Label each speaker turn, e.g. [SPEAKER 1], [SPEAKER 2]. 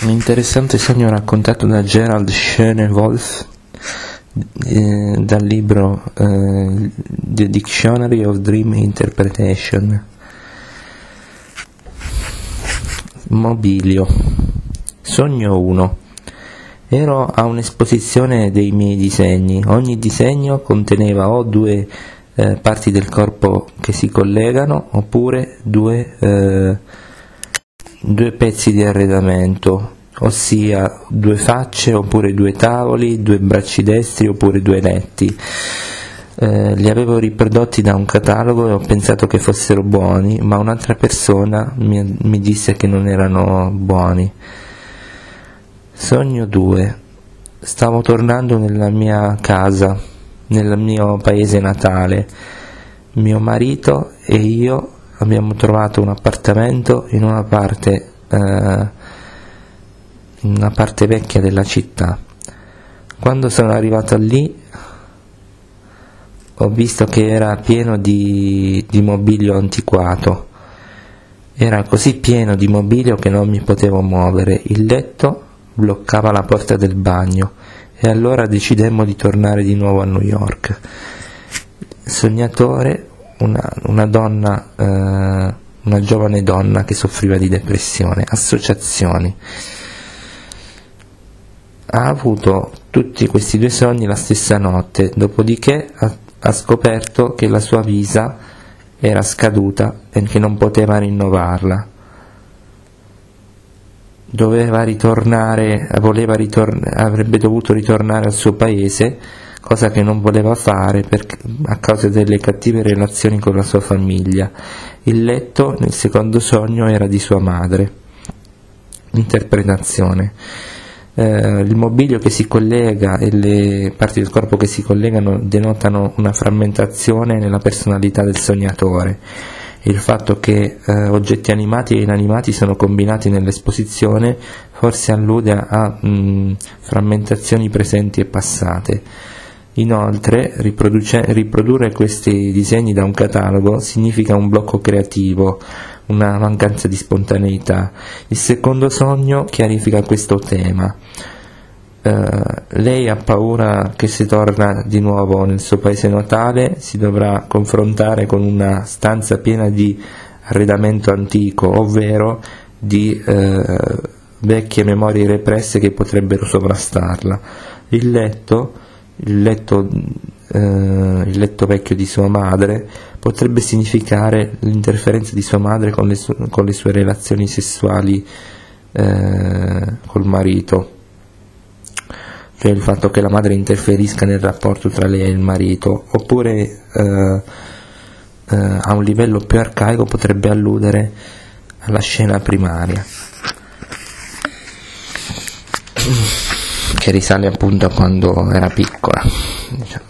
[SPEAKER 1] Un interessante sogno raccontato da Gerald Schöne-Wolf eh, dal libro eh, The Dictionary of Dream Interpretation. Mobilio. Sogno 1. Ero a un'esposizione dei miei disegni. Ogni disegno conteneva o due eh, parti del corpo che si collegano oppure due eh, due pezzi di arredamento, ossia due facce oppure due tavoli, due bracci destri oppure due letti. Eh, li avevo riprodotti da un catalogo e ho pensato che fossero buoni, ma un'altra persona mi, mi disse che non erano buoni. Sogno 2. Stavo tornando nella mia casa, nel mio paese natale. Mio marito e io abbiamo trovato un appartamento in una parte, eh, in una parte vecchia della città. Quando sono arrivato lì ho visto che era pieno di, di mobilio antiquato. Era così pieno di mobilio che non mi potevo muovere. Il letto bloccava la porta del bagno e allora decidemmo di tornare di nuovo a New York. Sognatore una, una donna, eh, una giovane donna che soffriva di depressione, associazioni. Ha avuto tutti questi due sogni la stessa notte, dopodiché ha, ha scoperto che la sua visa era scaduta e che non poteva rinnovarla. Doveva ritornare, ritorn- avrebbe dovuto ritornare al suo paese cosa che non voleva fare per, a causa delle cattive relazioni con la sua famiglia. Il letto nel secondo sogno era di sua madre. Interpretazione. Eh, il mobilio che si collega e le parti del corpo che si collegano denotano una frammentazione nella personalità del sognatore. Il fatto che eh, oggetti animati e inanimati sono combinati nell'esposizione forse allude a, mh, frammentazioni presenti e passate. Inoltre, riprodurre questi disegni da un catalogo significa un blocco creativo, una mancanza di spontaneità. Il secondo sogno chiarifica questo tema. Uh, lei ha paura che se torna di nuovo nel suo paese natale si dovrà confrontare con una stanza piena di arredamento antico, ovvero di uh, vecchie memorie represse che potrebbero sovrastarla. Il letto il letto, eh, il letto vecchio di sua madre potrebbe significare l'interferenza di sua madre con le, su- con le sue relazioni sessuali eh, col marito. Cioè il fatto che la madre interferisca nel rapporto tra lei e il marito, oppure eh, eh, a un livello più arcaico potrebbe alludere alla scena primaria che risale appunto a quando era piccola. Diciamo.